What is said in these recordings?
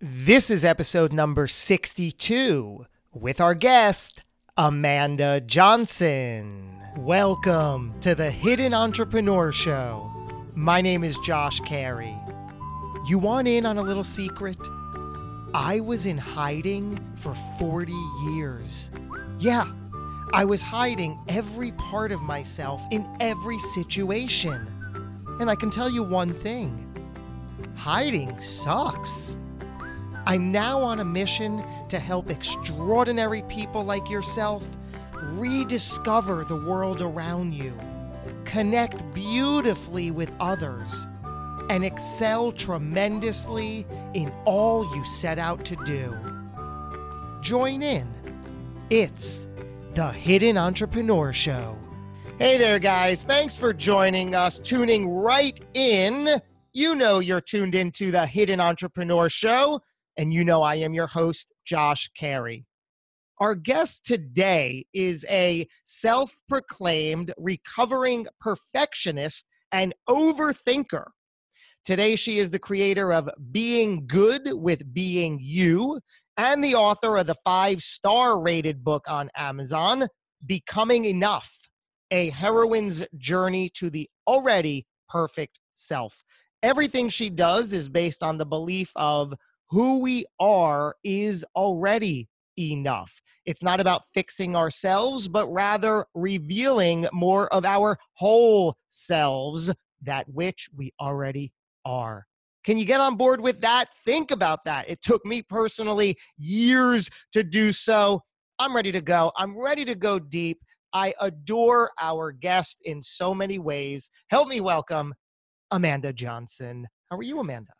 This is episode number 62 with our guest, Amanda Johnson. Welcome to the Hidden Entrepreneur Show. My name is Josh Carey. You want in on a little secret? I was in hiding for 40 years. Yeah, I was hiding every part of myself in every situation. And I can tell you one thing hiding sucks. I'm now on a mission to help extraordinary people like yourself rediscover the world around you, connect beautifully with others, and excel tremendously in all you set out to do. Join in. It's the Hidden Entrepreneur Show. Hey there, guys. Thanks for joining us, tuning right in. You know you're tuned into the Hidden Entrepreneur Show, and you know I am your host, Josh Carey. Our guest today is a self proclaimed recovering perfectionist and overthinker. Today, she is the creator of Being Good with Being You and the author of the five star rated book on Amazon, Becoming Enough a heroine's journey to the already perfect self. Everything she does is based on the belief of who we are is already enough. It's not about fixing ourselves, but rather revealing more of our whole selves, that which we already are. Can you get on board with that? Think about that. It took me personally years to do so. I'm ready to go. I'm ready to go deep. I adore our guest in so many ways. Help me welcome Amanda Johnson. How are you, Amanda?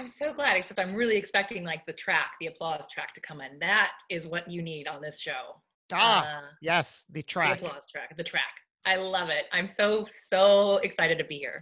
I'm so glad, except I'm really expecting like the track, the applause track to come in. That is what you need on this show. Ah, uh, yes, the track. The applause track, the track. I love it. I'm so, so excited to be here.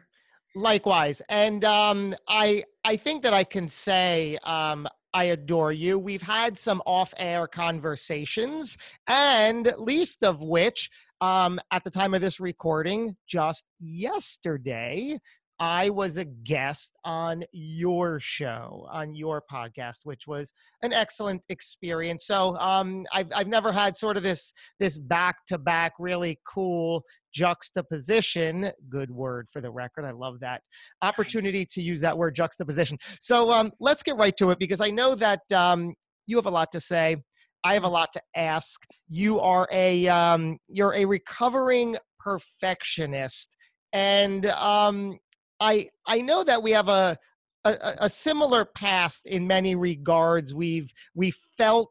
Likewise. And um, I I think that I can say um, I adore you. We've had some off air conversations, and least of which, um, at the time of this recording, just yesterday, I was a guest on your show, on your podcast, which was an excellent experience. So um, I've I've never had sort of this this back to back really cool juxtaposition. Good word for the record. I love that opportunity to use that word juxtaposition. So um, let's get right to it because I know that um, you have a lot to say. I have a lot to ask. You are a um, you're a recovering perfectionist, and um, I I know that we have a, a a, similar past in many regards. We've we felt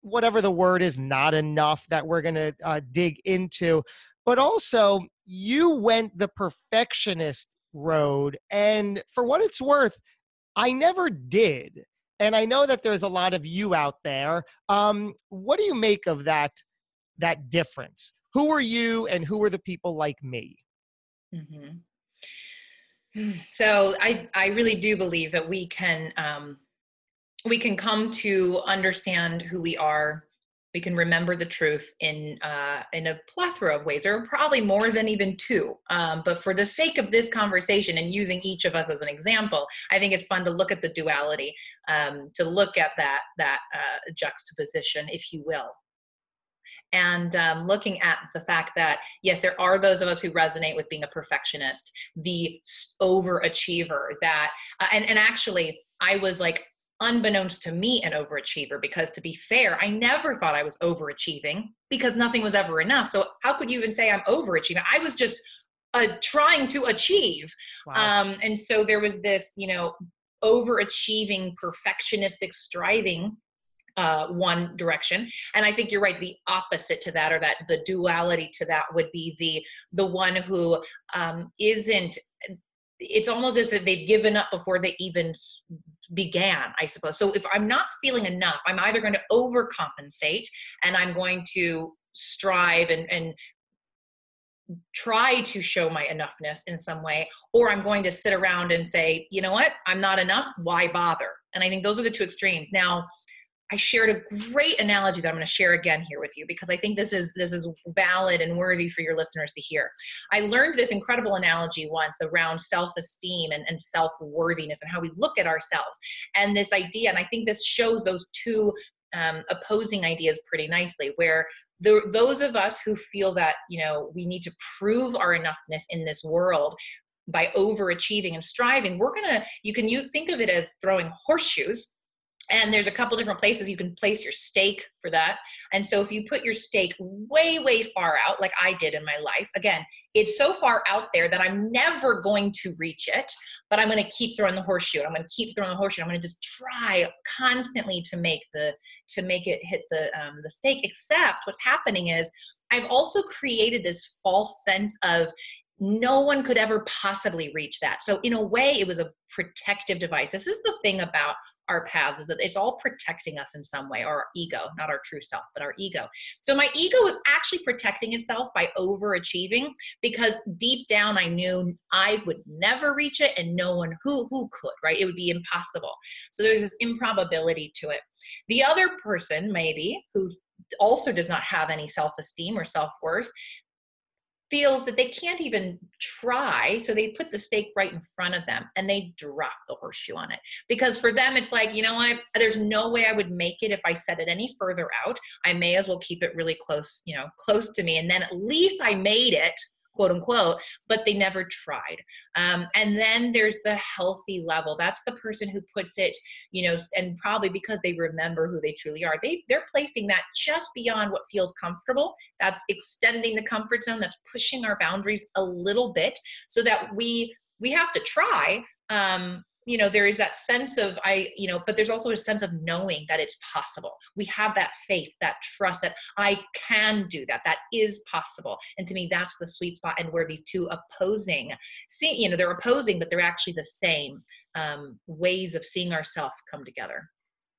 whatever the word is not enough that we're going to uh, dig into, but also you went the perfectionist road, and for what it's worth, I never did. And I know that there's a lot of you out there. Um, what do you make of that that difference? Who are you, and who are the people like me? Mm-hmm. So I I really do believe that we can um, we can come to understand who we are. We can remember the truth in uh, in a plethora of ways. Are probably more than even two. Um, but for the sake of this conversation and using each of us as an example, I think it's fun to look at the duality, um, to look at that that uh, juxtaposition, if you will and um, looking at the fact that yes there are those of us who resonate with being a perfectionist the overachiever that uh, and, and actually i was like unbeknownst to me an overachiever because to be fair i never thought i was overachieving because nothing was ever enough. So how could you even say i'm overachieving? I was just uh, trying to achieve. Wow. um, and so there was this you know overachieving perfectionistic striving uh, one direction. And i think you're right the opposite to that or that the duality to that would be the the one who um, isn't it's almost as if they've given up before they even began i suppose. So if i'm not feeling enough i'm either going to overcompensate and i'm going to strive and and try to show my enoughness in some way or i'm going to sit around and say you know what? I'm not enough. Why bother? And i think those are the two extremes. Now I shared a great analogy that I'm going to share again here with you because I think this is this is valid and worthy for your listeners to hear. I learned this incredible analogy once around self-esteem and, and self-worthiness and how we look at ourselves. And this idea, and I think this shows those two um, opposing ideas pretty nicely, where the, those of us who feel that you know we need to prove our enoughness in this world by overachieving and striving, we're gonna you can you think of it as throwing horseshoes and there's a couple different places you can place your stake for that. And so if you put your stake way way far out like i did in my life again it's so far out there that i'm never going to reach it but i'm going to keep throwing the horseshoe i'm going to keep throwing the horseshoe i'm going to just try constantly to make the to make it hit the um, the stake except what's happening is i've also created this false sense of no one could ever possibly reach that. So in a way, it was a protective device. This is the thing about our paths is that it's all protecting us in some way, or our ego, not our true self, but our ego. So my ego was actually protecting itself by overachieving because deep down I knew I would never reach it and no one who who could, right? It would be impossible. So there's this improbability to it. The other person maybe who also does not have any self-esteem or self-worth feels that they can't even try so they put the stake right in front of them and they drop the horseshoe on it. Because for them it's like you know what? There's no way i would make it if i set it any further out. I may as well keep it really close you know close to me and then at least i made it quote unquote, but they never tried. Um, and then there's the healthy level. That's the person who puts it, you know, and probably because they remember who they truly are, they they're placing that just beyond what feels comfortable. That's extending the comfort zone. That's pushing our boundaries a little bit so that we we have to try um, you know there is that sense of i you know but there's also a sense of knowing that it's possible. We have that faith that trust that i can do that. That is possible. And to me that's the sweet spot and where these two opposing see you know they're opposing but they're actually the same um, ways of seeing ourselves come together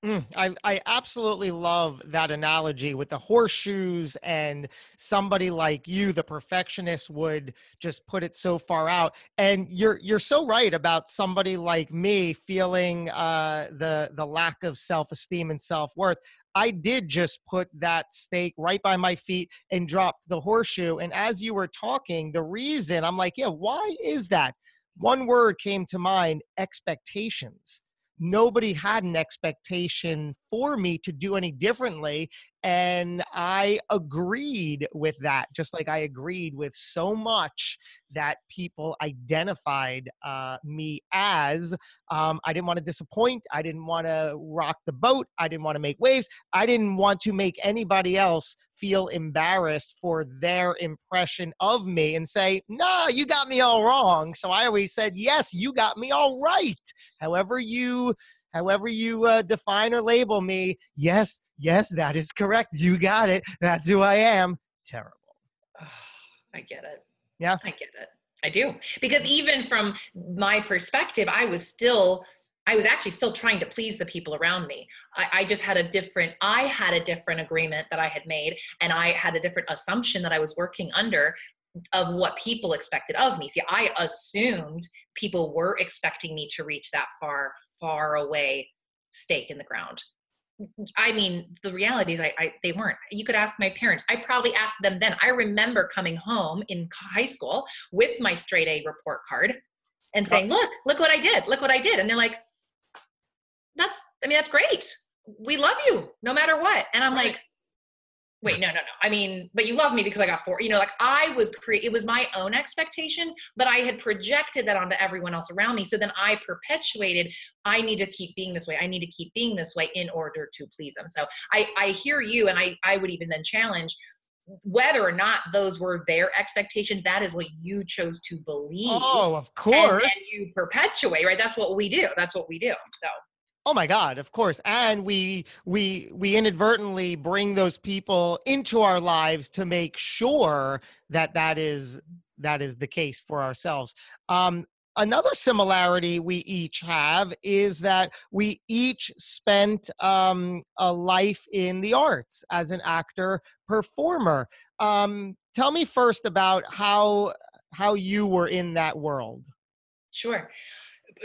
Mm, I, I absolutely love that analogy with the horseshoes and somebody like you, the perfectionist, would just put it so far out. And you're you're so right about somebody like me feeling uh, the the lack of self esteem and self worth. I did just put that stake right by my feet and drop the horseshoe. And as you were talking, the reason I'm like, yeah, why is that? One word came to mind: expectations nobody had an expectation for me to do any differently. And I agreed with that, just like I agreed with so much that people identified uh, me as. Um, I didn't want to disappoint. I didn't want to rock the boat. I didn't want to make waves. I didn't want to make anybody else feel embarrassed for their impression of me and say, nah, you got me all wrong. So I always said, yes, you got me all right. However, you however you uh, define or label me, yes, yes, that is correct. You got it. That's who I am. Terrible. Oh, I get it. Yeah. I get it. I do. Because even from my perspective, I was still I was actually still trying to please the people around me. I, I, just had a different, I had a different agreement that I had made, and I had a different assumption that I was working under of what people expected of me. See, I assumed people were expecting me to reach that far, far away stake in the ground. I mean, the reality is, I, I, they weren't. You could ask my parents. I probably asked them then. I remember coming home in high school with my straight A report card and saying, "Look, look what I did. Look what I did." And they're like, "That's. I mean, that's great. We love you, no matter what." And I'm like, wait no no no. I mean but you love me because i got four you know like i was create it was my own expectations but i had projected that onto everyone else around me. So then i perpetuated i need to keep being this way. I need to keep being this way in order to please them. So i i hear you and i i would even then challenge whether or not those were their expectations. That is what you chose to believe. Oh of course. and, you perpetuate right? That's what we do. That's what we do. So Oh my God, of course. And we we we inadvertently bring those people into our lives to make sure that that is that is the case for ourselves. Um, another similarity we each have is that we each spent um, a life in the arts as an actor performer. Um, tell me first about how how you were in that world. Sure.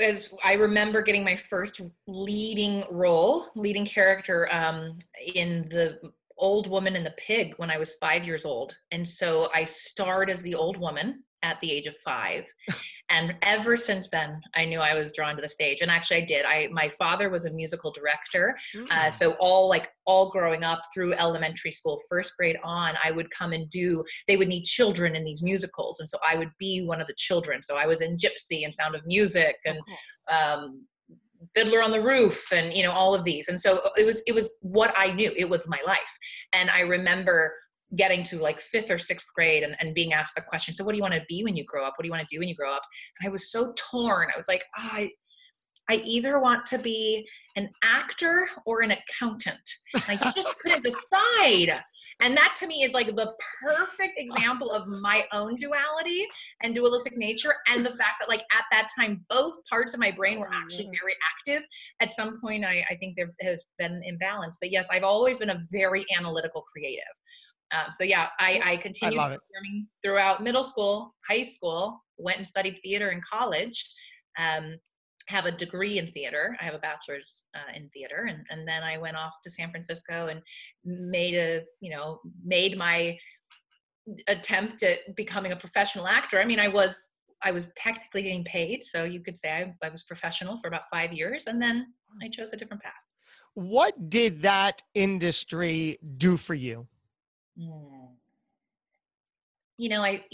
As I remember getting my first leading role, leading character um, in the old woman and the pig when I was five years old. And so I starred as the old woman at the age of five. and ever since then, I knew I was drawn to the stage. And actually, I did. I my father was a musical director, mm. uh, so all like all growing up through elementary school, first grade on, I would come and do. They would need children in these musicals, and so I would be one of the children. So I was in Gypsy and Sound of Music and. Um, fiddler on the roof and you know all of these and so it was it was what i knew it was my life and i remember getting to like fifth or sixth grade and, and being asked the question so what do you want to be when you grow up? What do you want to do when you grow up? And i was so torn. I was like oh, i i either want to be an actor or an accountant. And i just couldn't decide and that to me is like the perfect example of my own duality and dualistic nature and the fact that like at that time both parts of my brain were actually mm-hmm. very active. At some point i, I think there has been imbalance. But yes i've always been a very analytical creative um, so yeah, I, I continued I performing throughout middle school, high school, went and studied theater in college. Um, have a degree in theater. I have a bachelor's uh, in theater, and and then I went off to San Francisco and made a you know made my attempt at becoming a professional actor. I mean, I was I was technically getting paid, so you could say I, I was professional for about five years, and then I chose a different path. What did that industry do for you? Mm. You know, I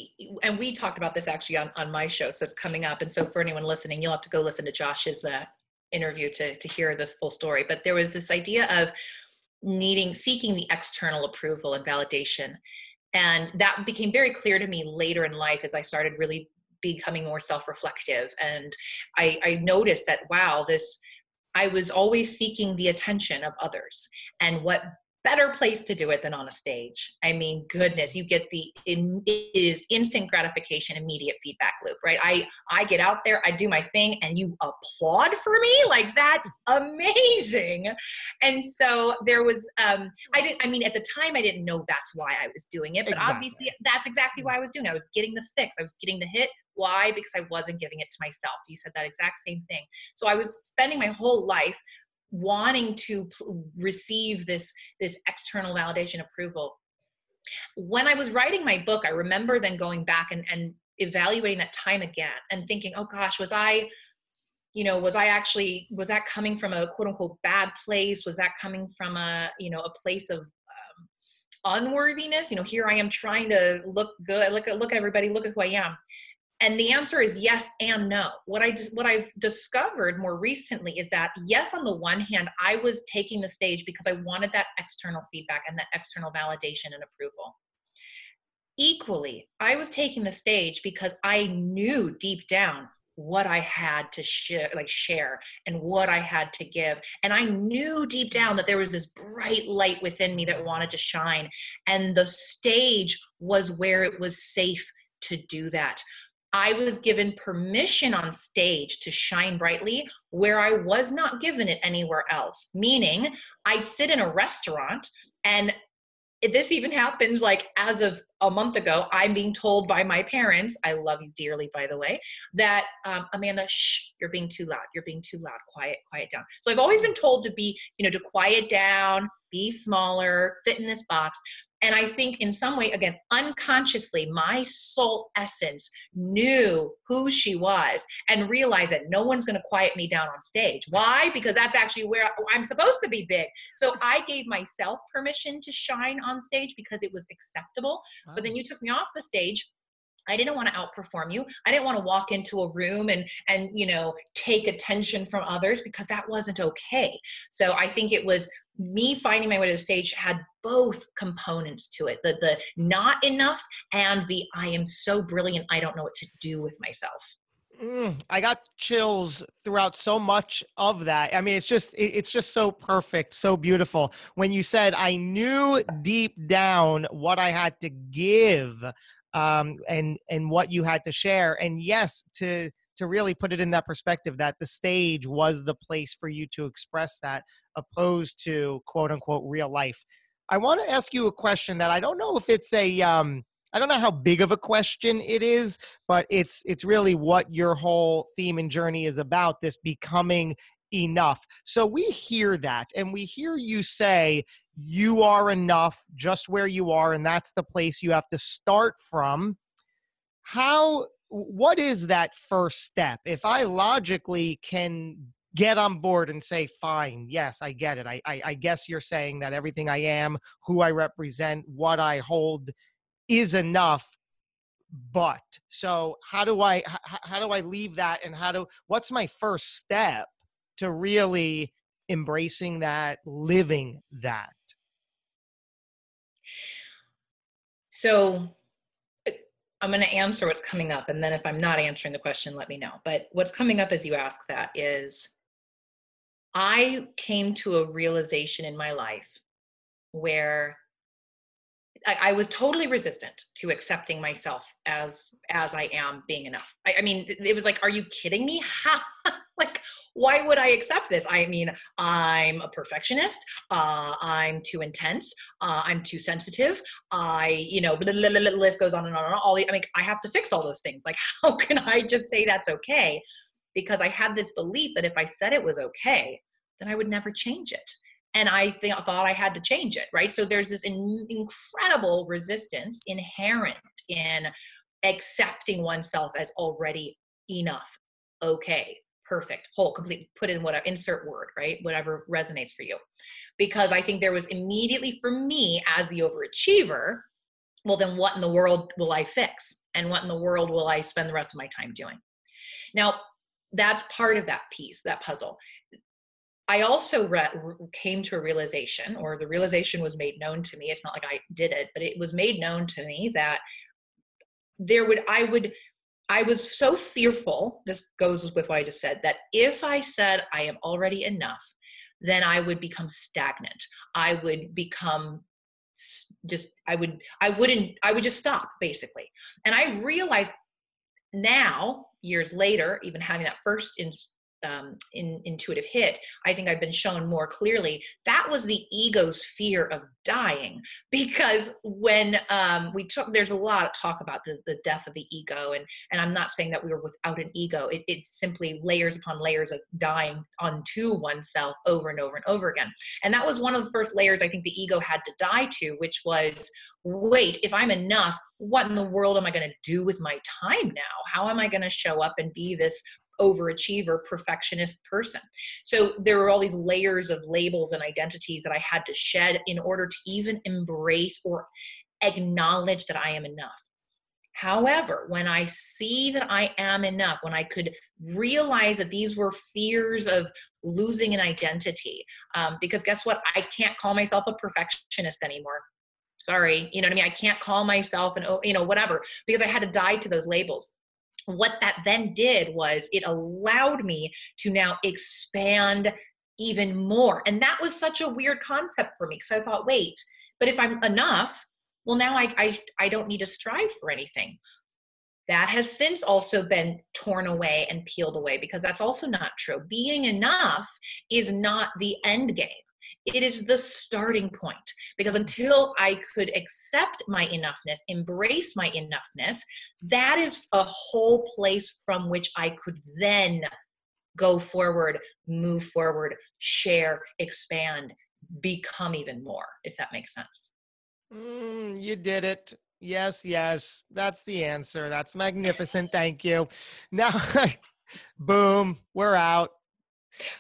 and we talked about this actually on on my show, so it's coming up. And so for anyone listening, you'll have to go listen to Josh's uh, interview to to hear this full story. But there was this idea of needing seeking the external approval and validation, and that became very clear to me later in life as I started really becoming more self-reflective and I, I noticed that wow this I was always seeking the attention of others. And what better place to do it than on a stage. I mean, goodness, you get the it is instant gratification, immediate feedback loop, right? I I get out there, I do my thing, and you applaud for me, like that's amazing. And so there was, um, I didn't. I mean, at the time, I didn't know that's why I was doing it, but exactly. obviously, that's exactly why I was doing. it. I was getting the fix. I was getting the hit. Why? Because I wasn't giving it to myself. You said that exact same thing. So I was spending my whole life wanting to receive this this external validation approval. When i was writing my book i remember then going back and, and evaluating that time again and thinking oh gosh was i you know was i actually was that coming from a quote unquote bad place? Was that coming from a you know a place of um, unworthiness? You know here i am trying to look good look at look at everybody look at who i am and the answer is yes and no. What i what i've discovered more recently is that yes on the one hand i was taking the stage because i wanted that external feedback and that external validation and approval. Equally i was taking the stage because i knew deep down what i had to share like share and what i had to give. And i knew deep down that there was this bright light within me that wanted to shine. And the stage was where it was safe to do that I was given permission on stage to shine brightly where I was not given it anywhere else. Meaning, I'd sit in a restaurant and this even happens like as of a month ago i'm being told by my parents i love you dearly by the way that um, amanda shh you're being too loud you're being too loud quiet quiet down so i've always been told to be you know to quiet down be smaller fit in this box and I think in some way, again, unconsciously, my soul essence knew who she was and realized that no one's going to quiet me down on stage. Why? Because that's actually where I'm supposed to be big. So I gave myself permission to shine on stage because it was acceptable. Wow. But then you took me off the stage I didn't want to outperform you. I didn't want to walk into a room and and you know take attention from others because that wasn't okay. So I think it was me finding my way to the stage had both components to it the the not enough and the i am so brilliant i don't know what to do with myself. Mm, i got chills throughout so much of that. I mean it's just it's just so perfect so beautiful. When you said i knew deep down what i had to give um, and and what you had to share and yes to to really put it in that perspective that the stage was the place for you to express that opposed to quote unquote real life. I want to ask you a question that i don't know if it's a um i don't know how big of a question it is but it's it's really what your whole theme and journey is about this becoming enough. So we hear that and we hear you say you are enough just where you are and that's the place you have to start from. How what is that first step? If i logically can get on board and say fine yes i get it I, I, I guess you're saying that everything i am who i represent what i hold is enough but so how do i how, how do i leave that and how do what's my first step to really embracing that living that So uh, I'm going to answer what's coming up. And then if I'm not answering the question, let me know. But what's coming up as you ask that is I came to a realization in my life where I, I, was totally resistant to accepting myself as as I am being enough. I, I mean, it was like, are you kidding me? How? Like why would i accept this? I mean i'm a perfectionist uh, i'm too intense uh, i'm too sensitive i you know the list goes on and on and on. All the, i mean i have to fix all those things. Like how can i just say that's okay because i had this belief that if i said it was okay then i would never change it and i th- thought i had to change it right so there's this in- incredible resistance inherent in accepting oneself as already enough okay perfect, whole, complete, put in whatever, insert word, right? Whatever resonates for you. Because I think there was immediately for me as the overachiever, well, then what in the world will I fix? And what in the world will I spend the rest of my time doing? Now, that's part of that piece, that puzzle. I also re- came to a realization, or the realization was made known to me. It's not like I did it, but it was made known to me that there would, I would I was so fearful, this goes with what I just said, that if I said I am already enough, then I would become stagnant. I would become just, I would, I wouldn't, I would just stop basically. And I realized now, years later, even having that first in, um, in, intuitive hit, I think I've been shown more clearly that was the ego's fear of dying. Because when um, we took, there's a lot of talk about the, the death of the ego, and and I'm not saying that we were without an ego. It, simply layers upon layers of dying onto oneself over and over and over again. And that was one of the first layers I think the ego had to die to, which was wait, if I'm enough, what in the world am I going to do with my time now? How am I going to show up and be this overachiever, perfectionist person. So there were all these layers of labels and identities that I had to shed in order to even embrace or acknowledge that I am enough. However, when I see that I am enough, when I could realize that these were fears of losing an identity, um, because guess what? I can't call myself a perfectionist anymore. Sorry, you know what I mean? I can't call myself an, you know, whatever, because I had to die to those labels what that then did was it allowed me to now expand even more. And that was such a weird concept for me because I thought, wait, but if I'm enough, well, now I, I, I don't need to strive for anything. That has since also been torn away and peeled away because that's also not true. Being enough is not the end game it is the starting point because until I could accept my enoughness, embrace my enoughness, that is a whole place from which I could then go forward, move forward, share, expand, become even more, if that makes sense. Mm, you did it. Yes, yes. That's the answer. That's magnificent. Thank you. Now, boom, we're out.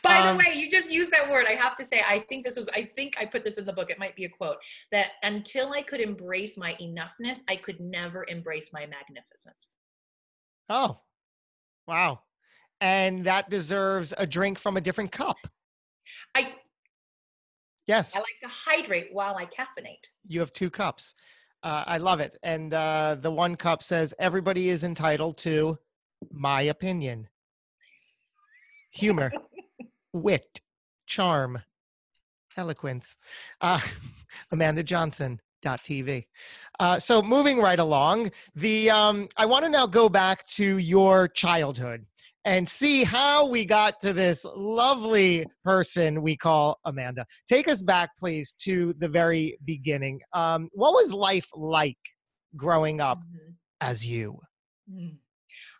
By um, the way, you just used that word. I have to say, I think this is, I think I put this in the book. It might be a quote that until I could embrace my enoughness, I could never embrace my magnificence. Oh, wow. And that deserves a drink from a different cup. I, yes. I like to hydrate while I caffeinate. You have two cups. Uh, I love it. And uh, the one cup says, everybody is entitled to my opinion. Humor. wit, charm, eloquence. Uh, Amanda Johnson, TV. Uh, so moving right along, the um, I want to now go back to your childhood and see how we got to this lovely person we call Amanda. Take us back, please, to the very beginning. Um, what was life like growing up mm-hmm. as you? Mm.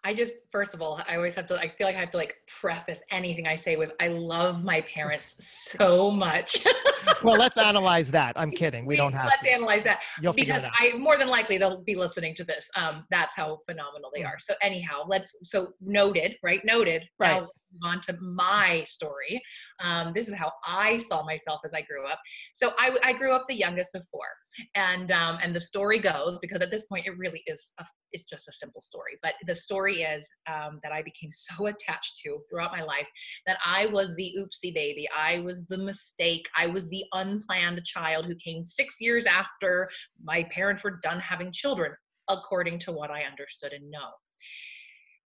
I just, first of all, I always have to, I feel like I have to like preface anything I say with, I love my parents so much. well, let's analyze that. I'm kidding. We, don't have let's to. analyze that. You'll because I, more than likely they'll be listening to this. Um, that's how phenomenal they mm. are. So anyhow, let's, so noted, right? Noted. Right. Now, on to my story. Um, this is how I saw myself as I grew up. So I, I grew up the youngest of four, and um, and the story goes because at this point it really is a, it's just a simple story. But the story is um, that I became so attached to throughout my life that I was the oopsie baby. I was the mistake. I was the unplanned child who came six years after my parents were done having children, according to what I understood and know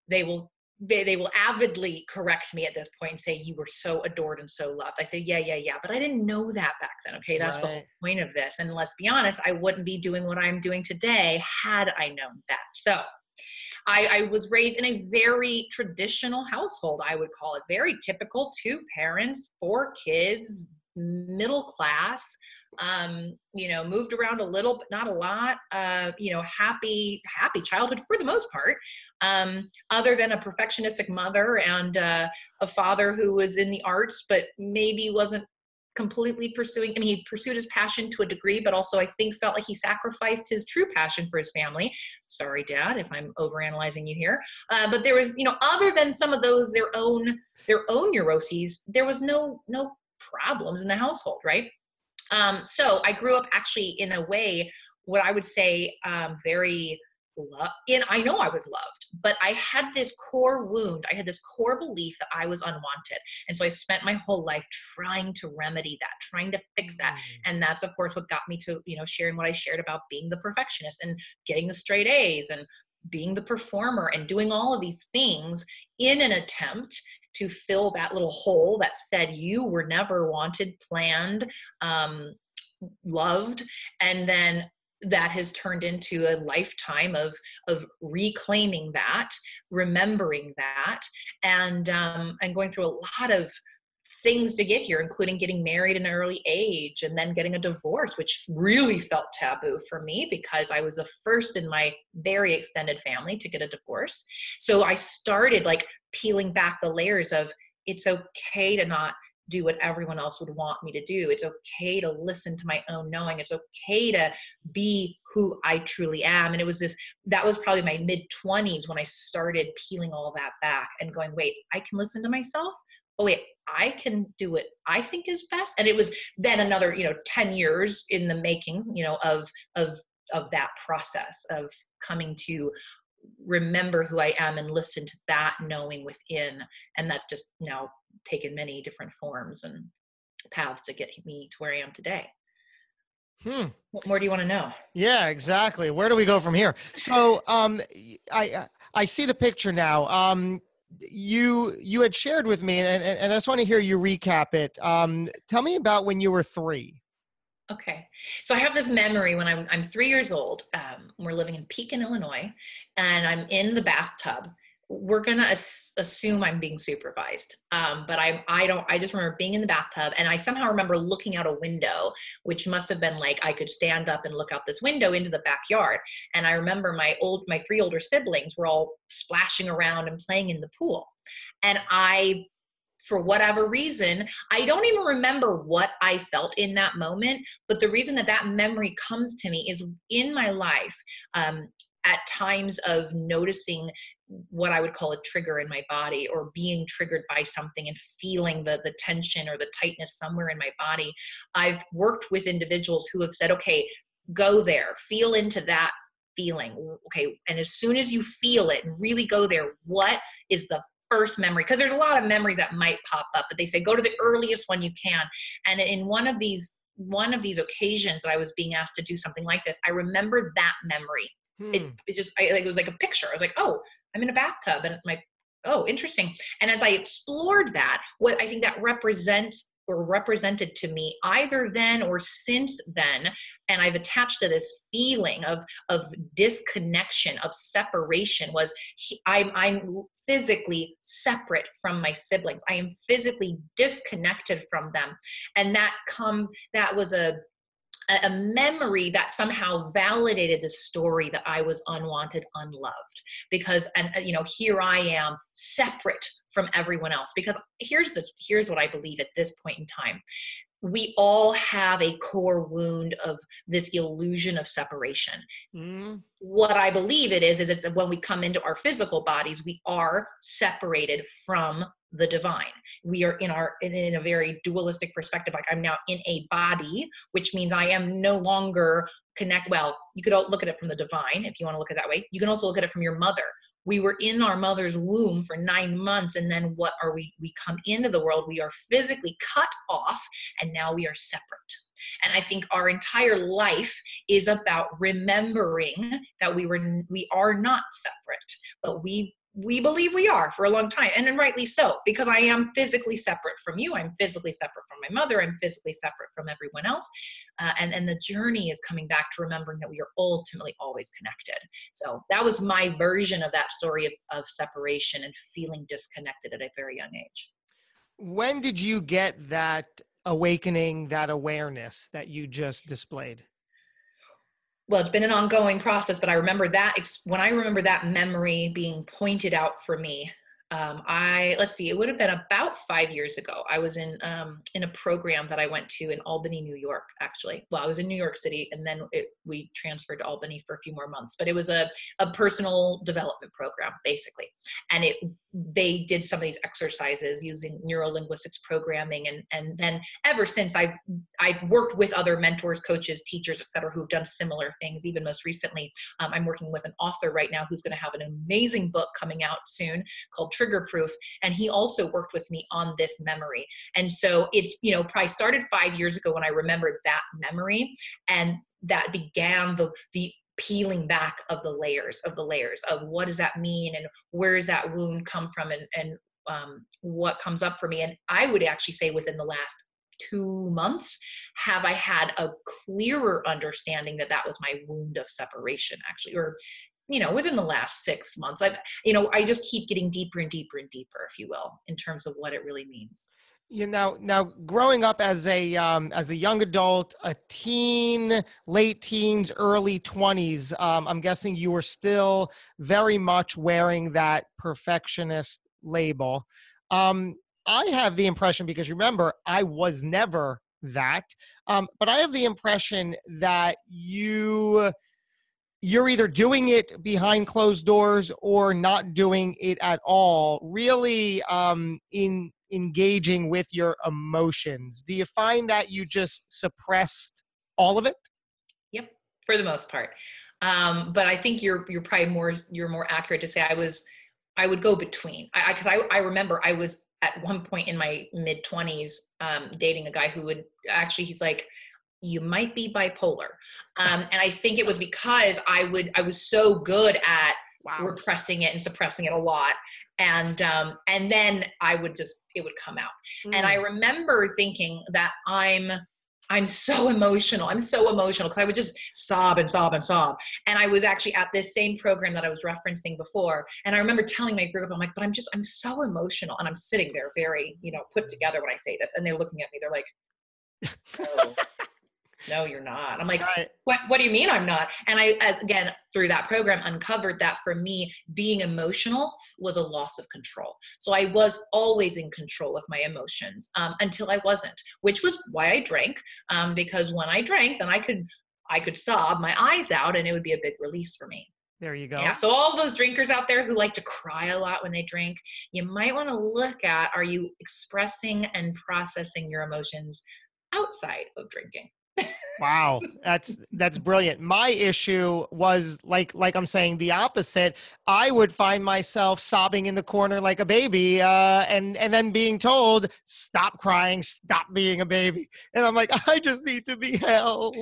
they will they, they will avidly correct me at this point and say you were so adored and so loved. I say yeah yeah yeah but i didn't know that back then okay? That's right. the whole point of this. And let's be honest i wouldn't be doing what i'm doing today had i known that. So I, I, was raised in a very traditional household, I would call it. Very typical two parents, four kids, middle class um, you know moved around a little but not a lot uh, you know happy happy childhood for the most part um, other than a perfectionistic mother and uh, a father who was in the arts but maybe wasn't completely pursuing i mean he pursued his passion to a degree but also i think felt like he sacrificed his true passion for his family sorry dad if i'm overanalyzing you here uh, but there was you know other than some of those their own their own neuroses there was no no problems in the household, right? Um, so I grew up actually in a way, what I would say, um, very love. And I know I was loved, but I had this core wound. I had this core belief that I was unwanted. And so I spent my whole life trying to remedy that, trying to fix that. Mm. And that's, of course, what got me to, you know, sharing what I shared about being the perfectionist and getting the straight A's and being the performer and doing all of these things in an attempt to fill that little hole that said you were never wanted, planned, um, loved, and then that has turned into a lifetime of of reclaiming that, remembering that, and um, and going through a lot of things to get here, including getting married at an early age and then getting a divorce, which really felt taboo for me because I was the first in my very extended family to get a divorce. So I started like peeling back the layers of it's okay to not do what everyone else would want me to do. It's okay to listen to my own knowing. It's okay to be who I truly am. And it was this, that was probably my mid 20s when I started peeling all that back and going, wait, I can listen to myself oh wait i can do what i think is best and it was then another you know 10 years in the making you know of of of that process of coming to remember who i am and listen to that knowing within and that's just now taken many different forms and paths to get me to where i am today Hmm. What more do you want to know? Yeah, exactly. Where do we go from here? So, um, I I see the picture now. Um, you you had shared with me, and, and I just want to hear you recap it. Um, tell me about when you were three. Okay, so I have this memory when I'm I'm three years old. Um, we're living in Pekin, Illinois, and I'm in the bathtub, we're gonna as- assume I'm being supervised. Um, but I I don't I just remember being in the bathtub and I somehow remember looking out a window, which must have been like I could stand up and look out this window into the backyard. And I remember my old my three older siblings were all splashing around and playing in the pool. And I for whatever reason, I don't even remember what I felt in that moment. But the reason that that memory comes to me is in my life, um, at times of noticing what I would call a trigger in my body or being triggered by something and feeling the the tension or the tightness somewhere in my body. I've worked with individuals who have said, okay, go there, feel into that feeling. Okay, and as soon as you feel it and really go there, what is the first memory? Because there's a lot of memories that might pop up, but they say go to the earliest one you can. And in one of these one of these occasions that I was being asked to do something like this, I remember that memory. Hmm. It, it, just I, like, it was like a picture. I was like, oh, I'm in a bathtub and my oh interesting and as i explored that what i think that represents were represented to me either then or since then. And i've attached to this feeling of of disconnection of separation was he, I'm, I'm physically separate from my siblings. I am physically disconnected from them. And that come that was a a memory that somehow validated the story that I was unwanted, unloved. Because, and uh, you know, here I am separate from everyone else. Because here's the here's what I believe at this point in time. We all have a core wound of this illusion of separation. Mm. What I believe it is, is it's when we come into our physical bodies, we are separated from the divine we are in our in, a very dualistic perspective like i'm now in a body which means i am no longer connect well you could look at it from the divine if you want to look at it that way you can also look at it from your mother we were in our mother's womb for nine months and then what are we we come into the world we are physically cut off and now we are separate. And i think our entire life is about remembering that we were we are not separate but we we believe we are for a long time and, and rightly so because i am physically separate from you. I'm physically separate from my mother. I'm physically separate from everyone else. Uh, and and the journey is coming back to remembering that we are ultimately always connected. So that was my version of that story of, of separation and feeling disconnected at a very young age. When did you get that awakening that awareness that you just displayed well it's been an ongoing process but i remember that when i remember that memory being pointed out for me um, I let's see, it would have been about five years ago. I was in um, in a program that I went to in Albany, New York. Actually, well, I was in New York City, and then it, we transferred to Albany for a few more months. But it was a a personal development program, basically, and it they did some of these exercises using neurolinguistics programming, and and then ever since I've I've worked with other mentors, coaches, teachers, etc., who've done similar things. Even most recently, um, I'm working with an author right now who's going to have an amazing book coming out soon called trigger proof and he also worked with me on this memory. And so it's you know probably started five years ago when i remembered that memory and that began the the peeling back of the layers of the layers of what does that mean and where does that wound come from and and um, what comes up for me. And i would actually say within the last two months have i had a clearer understanding that that was my wound of separation actually or you know within the last six months i've you know i just keep getting deeper and deeper and deeper if you will in terms of what it really means. You know now growing up as a um, as a young adult a teen late teens early 20s um, i'm guessing you were still very much wearing that perfectionist label. Um, i have the impression because remember i was never that um, but i have the impression that you you're either doing it behind closed doors or not doing it at all really um, in engaging with your emotions. Do you find that you just suppressed all of it? Yep for the most part. Um, but i think you're you're probably more you're more accurate to say i was i would go between. I because I, I, I remember i was at one point in my mid 20s um, dating a guy who would actually he's like you might be bipolar. Um, and i think it was because i would i was so good at wow. repressing it and suppressing it a lot. And um, and then i would just it would come out. Mm. and i hmm. remember thinking that i'm i'm so emotional. I'm so emotional because i would just sob and sob and sob. And i was actually at this same program that i was referencing before. And i remember telling my group i'm like but i'm just i'm so emotional. And i'm sitting there very you know put together when i say this. And they're looking at me. They're like oh no you're not i'm like right. what, what do you mean i'm not and i again through that program uncovered that for me being emotional was a loss of control so i was always in control of my emotions um, until i wasn't which was why i drank um, because when i drank then i could i could sob my eyes out and it would be a big release for me there you go. Yeah. So all those drinkers out there who like to cry a lot when they drink, you might want to look at are you expressing and processing your emotions outside of drinking? Wow that's that's brilliant. My issue was like like i'm saying the opposite. I would find myself sobbing in the corner like a baby uh, and and then being told stop crying stop being a baby and i'm like i just need to be held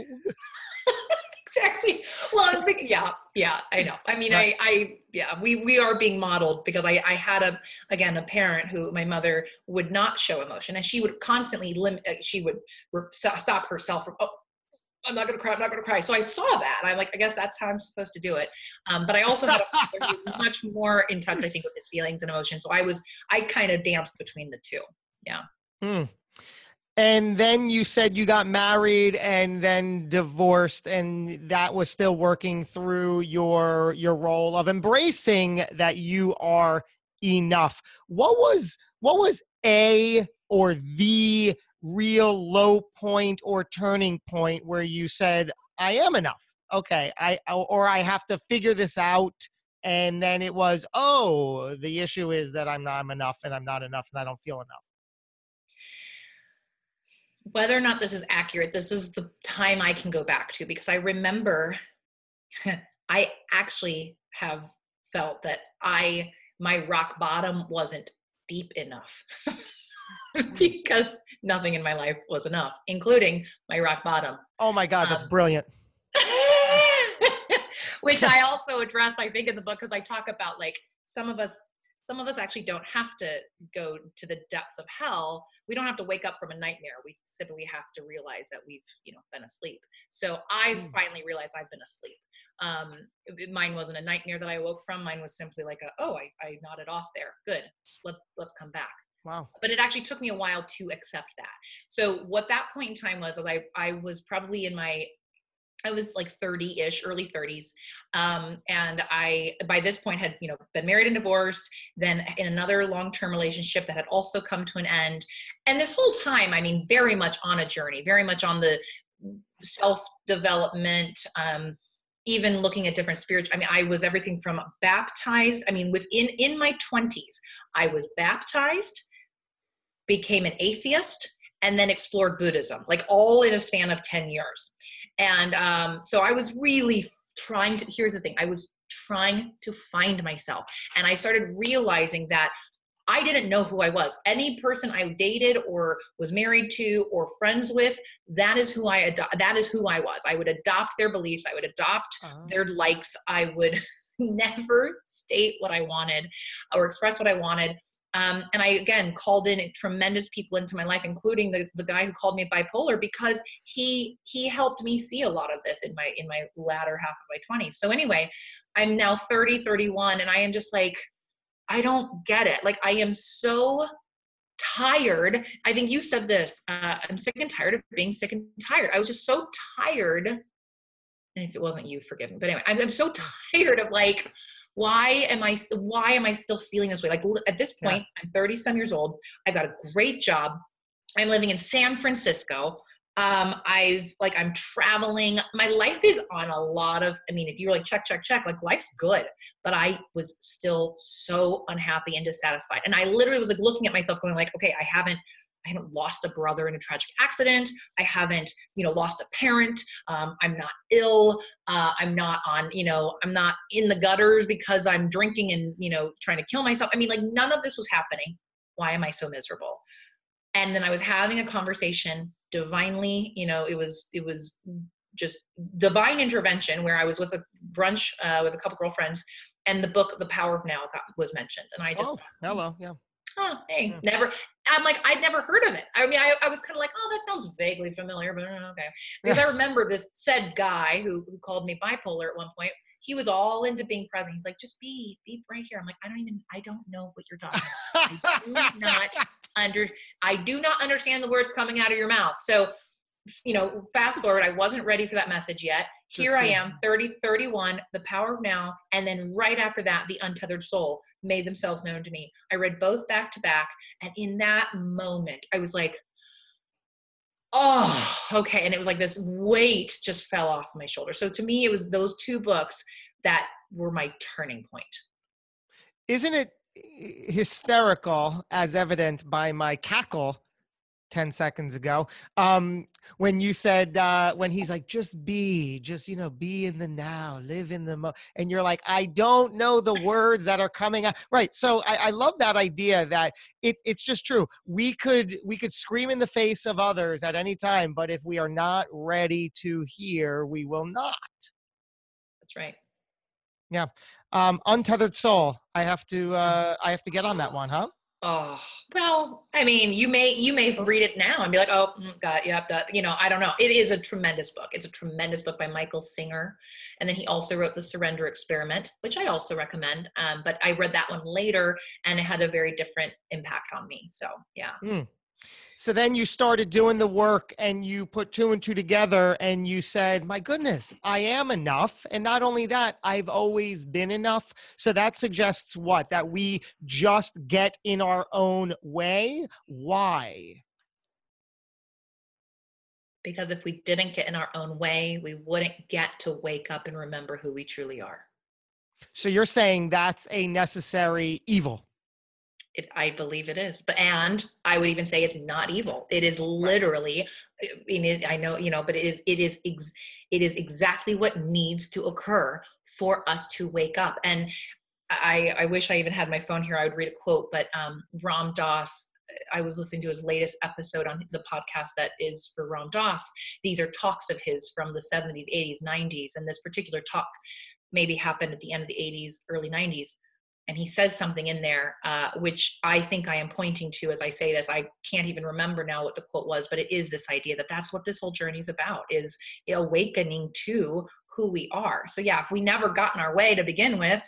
sexy. Well, yeah, yeah, I know. I mean. I, I, yeah, we we are being modeled because I, I had a again a parent who my mother would not show emotion, and she would constantly limit. Uh, she would stop herself from. Oh, I'm not gonna cry. I'm not gonna cry. So I saw that, and I'm like, I guess that's how I'm supposed to do it. Um, but I also had a father who was much more in touch, I think, with his feelings and emotions. So I was, I kind of danced between the two. Yeah. Hmm and then you said you got married and then divorced and that was still working through your your role of embracing that you are enough. What was what was a or the real low point or turning point where you said i am enough. Okay i or i have to figure this out and then it was oh the issue is that i'm not I'm enough and i'm not enough and i don't feel enough whether or not this is accurate, this is the time I can go back to because I remember I actually have felt that I my rock bottom wasn't deep enough because nothing in my life was enough, including my rock bottom. Oh my God, that's um, brilliant. which I also address, I think, in the book because I talk about like some of us some of us actually don't have to go to the depths of hell. We don't have to wake up from a nightmare. We simply have to realize that we've you know been asleep. So i mm. finally realized i've been asleep. Um mine wasn't a nightmare that i woke from. Mine was simply like a, oh I, I nodded off there. Good. Let's let's come back. Wow. But it actually took me a while to accept that. So what that point in time was, was I, I was probably in my I was like 30 ish, early 30s. Um, and I, by this point, had, you know, been married and divorced, then in another long term relationship that had also come to an end. And this whole time, I mean, very much on a journey, very much on the self development, um, even looking at different spiritual i mean i was everything from baptized i mean within in my 20s i was baptized became an atheist and then explored buddhism like all in a span of 10 years and um, so I was really trying to, here's the thing I was trying to find myself. And I started realizing that I didn't know who I was. Any person I dated or was married to or friends with, that is who I ado- that is who I was. I would adopt their beliefs, I would adopt uh-huh. their likes. I would never state what I wanted or express what I wanted. Um, and I again called in tremendous people into my life, including the, the guy who called me bipolar because he he helped me see a lot of this in my in my latter half of my 20s. So anyway, I'm now 30, 31, and I am just like, I don't get it. Like I am so tired. I think you said this. Uh, I'm sick and tired of being sick and tired. I was just so tired. And if it wasn't you, forgive me. But anyway, I'm, I'm so tired of like why am i why am i still feeling this way? Like at this point yeah. i'm 30 some years old. I've got a great job. I'm living in san francisco. Um i've like i'm traveling. My life is on a lot of i mean if you were like check check check like life's good. But i was still so unhappy and dissatisfied. And i literally was like looking at myself going like okay i haven't I haven't lost a brother in a tragic accident. I haven't, you know, lost a parent. Um, I'm not ill. Uh, I'm not on, you know, I'm not in the gutters because I'm drinking and, you know, trying to kill myself. I mean, like none of this was happening. Why am I so miserable? And then I was having a conversation divinely, you know, it was, it was just divine intervention where I was with a brunch uh, with a couple girlfriends and the book, The Power of Now got, was mentioned. And I just, oh, hello. Yeah oh, hey, yeah. never. I'm like, I'd never heard of it. I mean, I, I was kind of like, oh, that sounds vaguely familiar, but uh, okay. Because I remember this said guy who, who called me bipolar at one point. He was all into being present. He's like, just be, be right here. I'm like, I don't even, I don't know what you're talking about. I do not under, I do not understand the words coming out of your mouth. So, you know, fast forward, I wasn't ready for that message yet. Here I am, 30, 31, the power of now. And then right after that, the untethered soul made themselves known to me. I read both back to back. And in that moment, I was like, oh, okay. And it was like this weight just fell off my shoulder. So to me, it was those two books that were my turning point. Isn't it eh, hysterical, as evident by my cackle, 10 seconds ago um when you said uh when he's like just be just you know be in the now live in the mo and you're like i don't know the words that are coming out. Right so i, I love that idea that it, it's just true. We could we could scream in the face of others at any time but if we are not ready to hear we will not. That's right. Yeah um untethered soul i have to uh i have to get on that one huh Oh well, I mean, you may you may read it now and be like, oh, mm, God, yep, that, you know, I don't know. It is a tremendous book. It's a tremendous book by Michael Singer, and then he also wrote The Surrender Experiment, which I also recommend. Um, but I read that one later, and it had a very different impact on me. So yeah. Mm. So then you started doing the work and you put two and two together and you said, My goodness, I am enough. And not only that, I've always been enough. So that suggests what? That we just get in our own way. Why? Because if we didn't get in our own way, we wouldn't get to wake up and remember who we truly are. So you're saying that's a necessary evil? It, I believe it is, but and I would even say it's not evil. It is literally. I mean, I know you know, but it is. It is. Ex, it is exactly what needs to occur for us to wake up. And I, I wish I even had my phone here. I would read a quote, but um, Ram Dass. I was listening to his latest episode on the podcast that is for Ram Dass. These are talks of his from the 70s, 80s, 90s, and this particular talk maybe happened at the end of the 80s, early 90s and he says something in there uh, which i think i am pointing to as i say this. I can't even remember now what the quote was but it is this idea that that's what this whole journey is about is awakening to who we are. So yeah if we never got in our way to begin with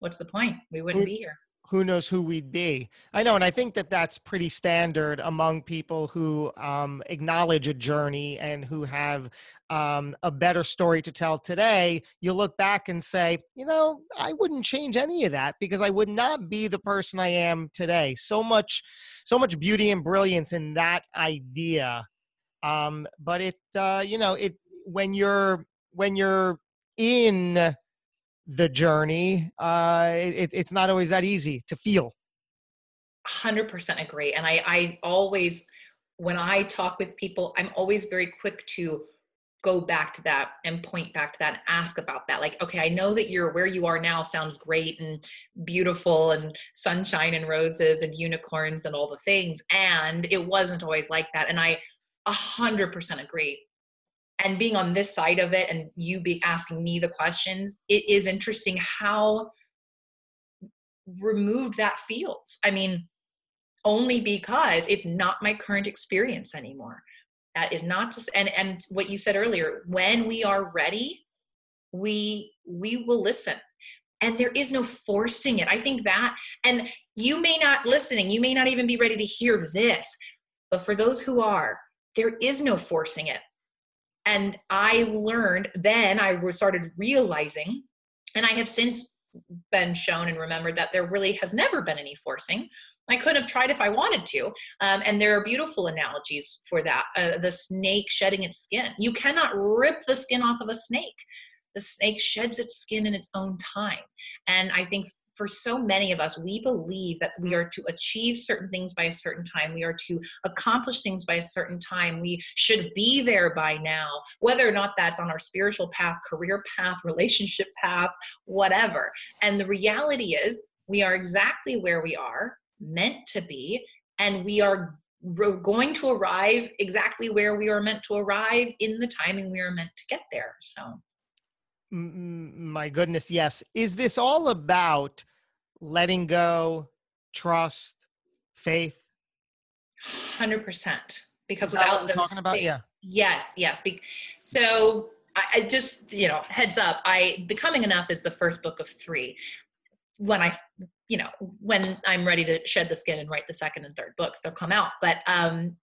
what's the point? We wouldn't be here who knows who we'd be. I know, and I think that that's pretty standard among people who um, acknowledge a journey and who have um, a better story to tell today. You look back and say, you know, I wouldn't change any of that because I would not be the person I am today. So much, so much beauty and brilliance in that idea. Um, but it, uh, you know, it when you're when you're in the journey, uh, it, it's not always that easy to feel. 100% agree. And I, I always, when I talk with people, I'm always very quick to go back to that and point back to that and ask about that. Like, okay, I know that you're where you are now sounds great and beautiful and sunshine and roses and unicorns and all the things. And it wasn't always like that. And I 100% agree and being on this side of it and you be asking me the questions it is interesting how removed that feels. I mean only because it's not my current experience anymore. That is not just and and what you said earlier when we are ready we we will listen. And there is no forcing it. I think that and you may not listening you may not even be ready to hear this but for those who are there is no forcing it and I learned, then I started realizing, and I have since been shown and remembered that there really has never been any forcing. I couldn't have tried if I wanted to. Um, and there are beautiful analogies for that. Uh, the snake shedding its skin. You cannot rip the skin off of a snake. The snake sheds its skin in its own time. And I think for so many of us, we believe that we are to achieve certain things by a certain time. We are to accomplish things by a certain time. We should be there by now, whether or not that's on our spiritual path, career path, relationship path, whatever. And the reality is, we are exactly where we are meant to be, and we are going to arrive exactly where we are meant to arrive in the timing we are meant to get there. So my goodness, yes. Is this all about letting go, trust, faith? Hundred percent. Because without what talking about, yeah. Yes, yes. Be- so I, I just, you know, heads up. I becoming enough is the first book of three. When I, you know, when I'm ready to shed the skin and write the second and third books, they'll come out. But um,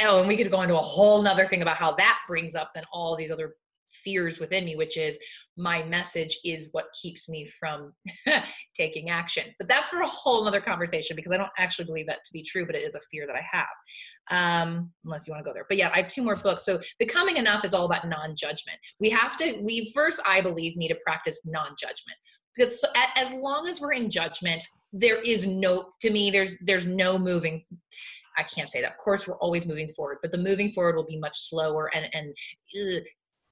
oh, and we could go into a whole nother thing about how that brings up then all these other fears within me, which is my message is what keeps me from taking action. But that's for a whole other conversation because I don't actually believe that to be true, but it is a fear that I have. Um, unless you want to go there. But yeah, I have two more books. So becoming enough is all about non-judgment. We have to, we first, I believe, need to practice non-judgment. Because as long as we're in judgment, there is no to me there's there's no moving I can't say that. Of course, we're always moving forward, but the moving forward will be much slower and and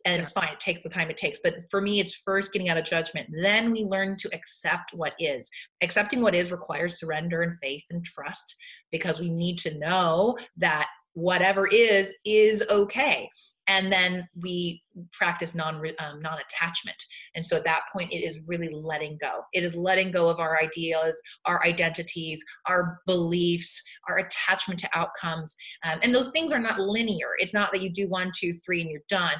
and yeah. it's fine. It takes the time it takes. But for me, it's first getting out of judgment. Then we learn to accept what is. Accepting what is requires surrender and faith and trust because we need to know that whatever is is okay and then we practice non um, non attachment and so at that point it is really letting go it is letting go of our ideas our identities our beliefs our attachment to outcomes um, and those things are not linear it's not that you do one two three and you're done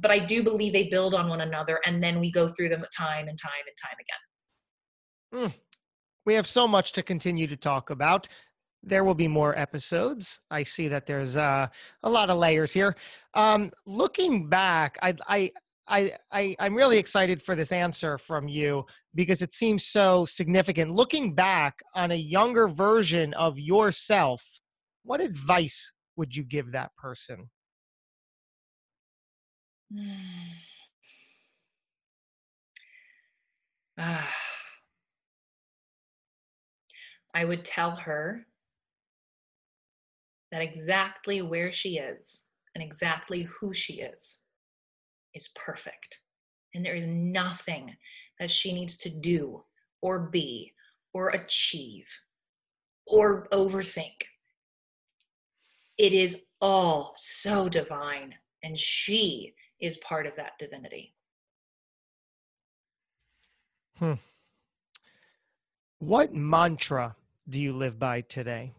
but i do believe they build on one another and then we go through them time and time and time again mm. We have so much to continue to talk about there will be more episodes. I see that there's uh, a lot of layers here. Um, looking back, I, I, I, I, I'm really excited for this answer from you because it seems so significant. Looking back on a younger version of yourself, what advice would you give that person? I would tell her that exactly where she is and exactly who she is is perfect. And there is nothing that she needs to do or be or achieve or overthink. It is all so divine, and she is part of that divinity. Hmm. What mantra do you live by today?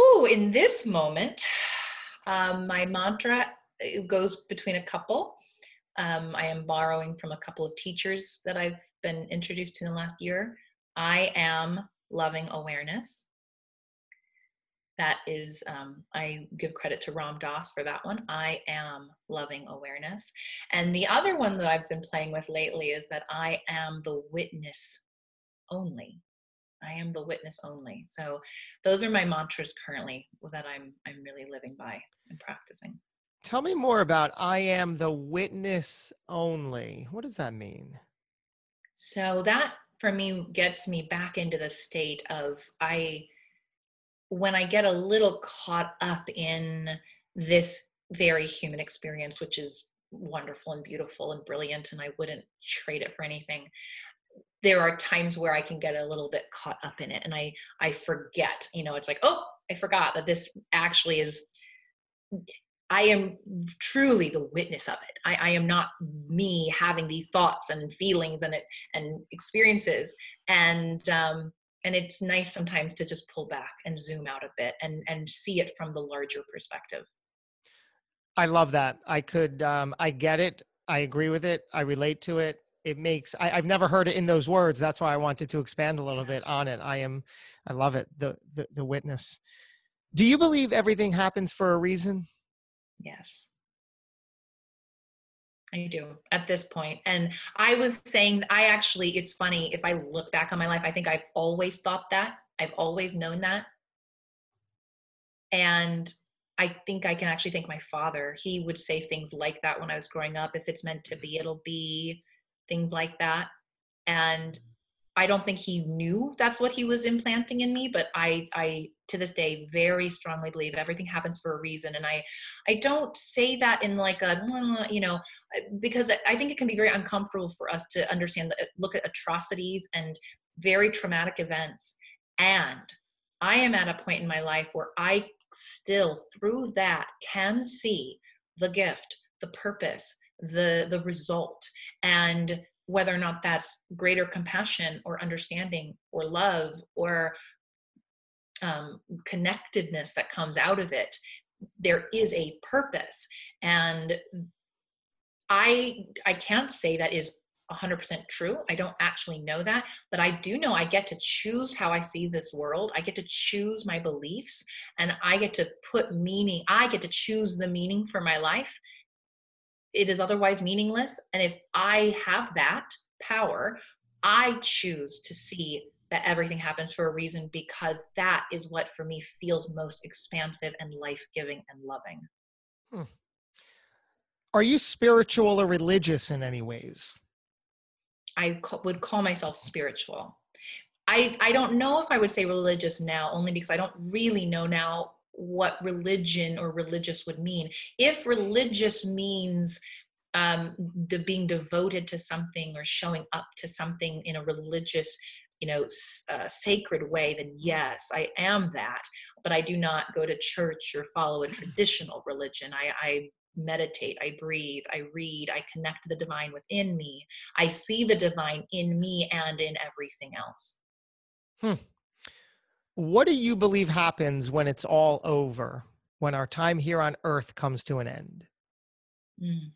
Ooh, in this moment, um, my mantra goes between a couple. Um, I am borrowing from a couple of teachers that I've been introduced to in the last year. I am loving awareness. That is, um, I give credit to Ram Dass for that one. I am loving awareness. And the other one that I've been playing with lately is that I am the witness only. I am the witness only. So those are my mantras currently that I'm I'm really living by and practicing. Tell me more about I am the witness only. What does that mean? So that for me gets me back into the state of I when I get a little caught up in this very human experience which is wonderful and beautiful and brilliant and I wouldn't trade it for anything there are times where I can get a little bit caught up in it and I I forget, you know, it's like, oh, I forgot that this actually is I am truly the witness of it. I, I am not me having these thoughts and feelings and it and experiences. And um and it's nice sometimes to just pull back and zoom out a bit and and see it from the larger perspective. I love that. I could um I get it. I agree with it. I relate to it it makes I, have never heard it in those words that's why i wanted to expand a little bit on it i am i love it the, the the witness do you believe everything happens for a reason yes I do at this point. And I was saying, I actually, it's funny, if I look back on my life, I think I've always thought that. I've always known that. And I think I can actually thank my father. He would say things like that when I was growing up. If it's meant to be, it'll be things like that. And I don't think he knew that's what he was implanting in me, but I, I to this day very strongly believe everything happens for a reason. And I, I don't say that in like a, you know, uh, because I think it can be very uncomfortable for us to understand that uh, look at atrocities and very traumatic events. And I am at a point in my life where I still, through that, can see the gift, the purpose, the the result and whether or not that's greater compassion or understanding or love or um, connectedness that comes out of it there is a purpose. And i i can't say that is 100% true. I don't actually know that but i do know i get to choose how i see this world. I get to choose my beliefs and i get to put meaning i get to choose the meaning for my life it is otherwise meaningless. And if I have that power, I choose to see that everything happens for a reason because that is what for me feels most expansive and life giving and loving. Hmm. Are you spiritual or religious in any ways? I would call myself spiritual. I, I don't know if I would say religious now, only because I don't really know now what religion or religious would mean. If religious means um, the being devoted to something or showing up to something in a religious you know uh, sacred way then yes i am that but i do not go to church or follow a traditional religion i, I meditate, I breathe, I read, I connect to the divine within me. I see the divine in me and in everything else. Hmm. What do you believe happens when it's all over, when our time here on earth comes to an end? Mm.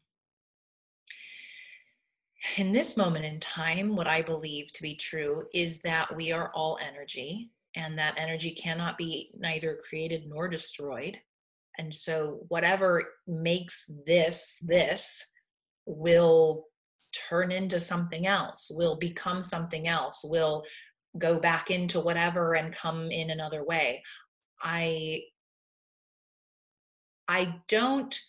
In this moment in time, what I believe to be true is that we are all energy, and that energy cannot be neither created nor destroyed and so whatever makes this this will turn into something else will become something else will go back into whatever and come in another way i i don't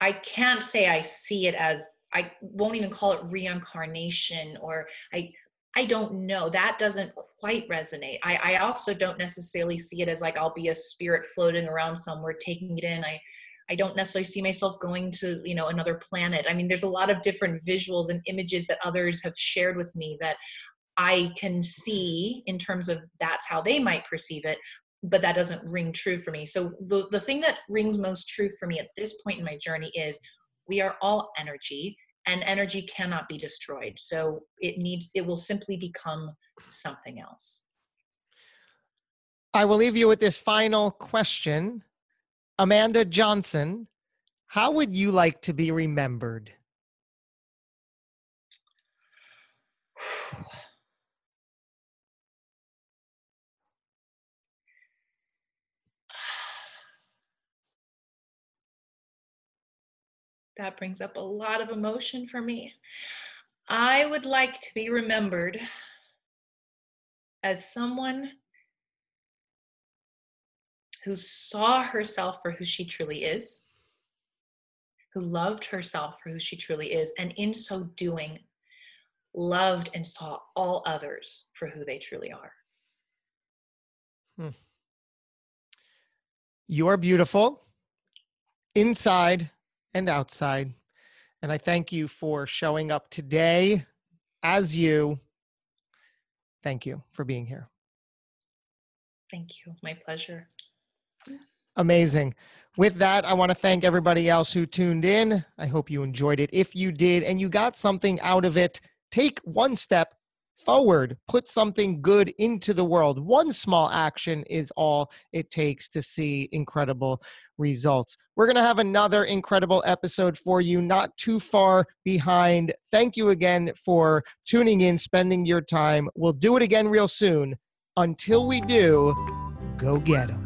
i can't say i see it as i won't even call it reincarnation or i I don't know. That doesn't quite resonate. I, I also don't necessarily see it as like I'll be a spirit floating around somewhere, taking it in. I I don't necessarily see myself going to, you know, another planet. I mean, there's a lot of different visuals and images that others have shared with me that I can see in terms of that's how they might perceive it, but that doesn't ring true for me. So the the thing that rings most true for me at this point in my journey is we are all energy and energy cannot be destroyed so it needs it will simply become something else i will leave you with this final question amanda johnson how would you like to be remembered that brings up a lot of emotion for me. I would like to be remembered as someone who saw herself for who she truly is, who loved herself for who she truly is, and in so doing, loved and saw all others for who they truly are. Hmm. You are beautiful inside and outside. And I thank you for showing up today as you. Thank you for being here. Thank you. My pleasure. Amazing. With that, I want to thank everybody else who tuned in. I hope you enjoyed it. If you did and you got something out of it, take one step forward, put something good into the world. One small action is all it takes to see incredible results. We're going to have another incredible episode for you, not too far behind. Thank you again for tuning in, spending your time. We'll do it again real soon. Until we do, go get them.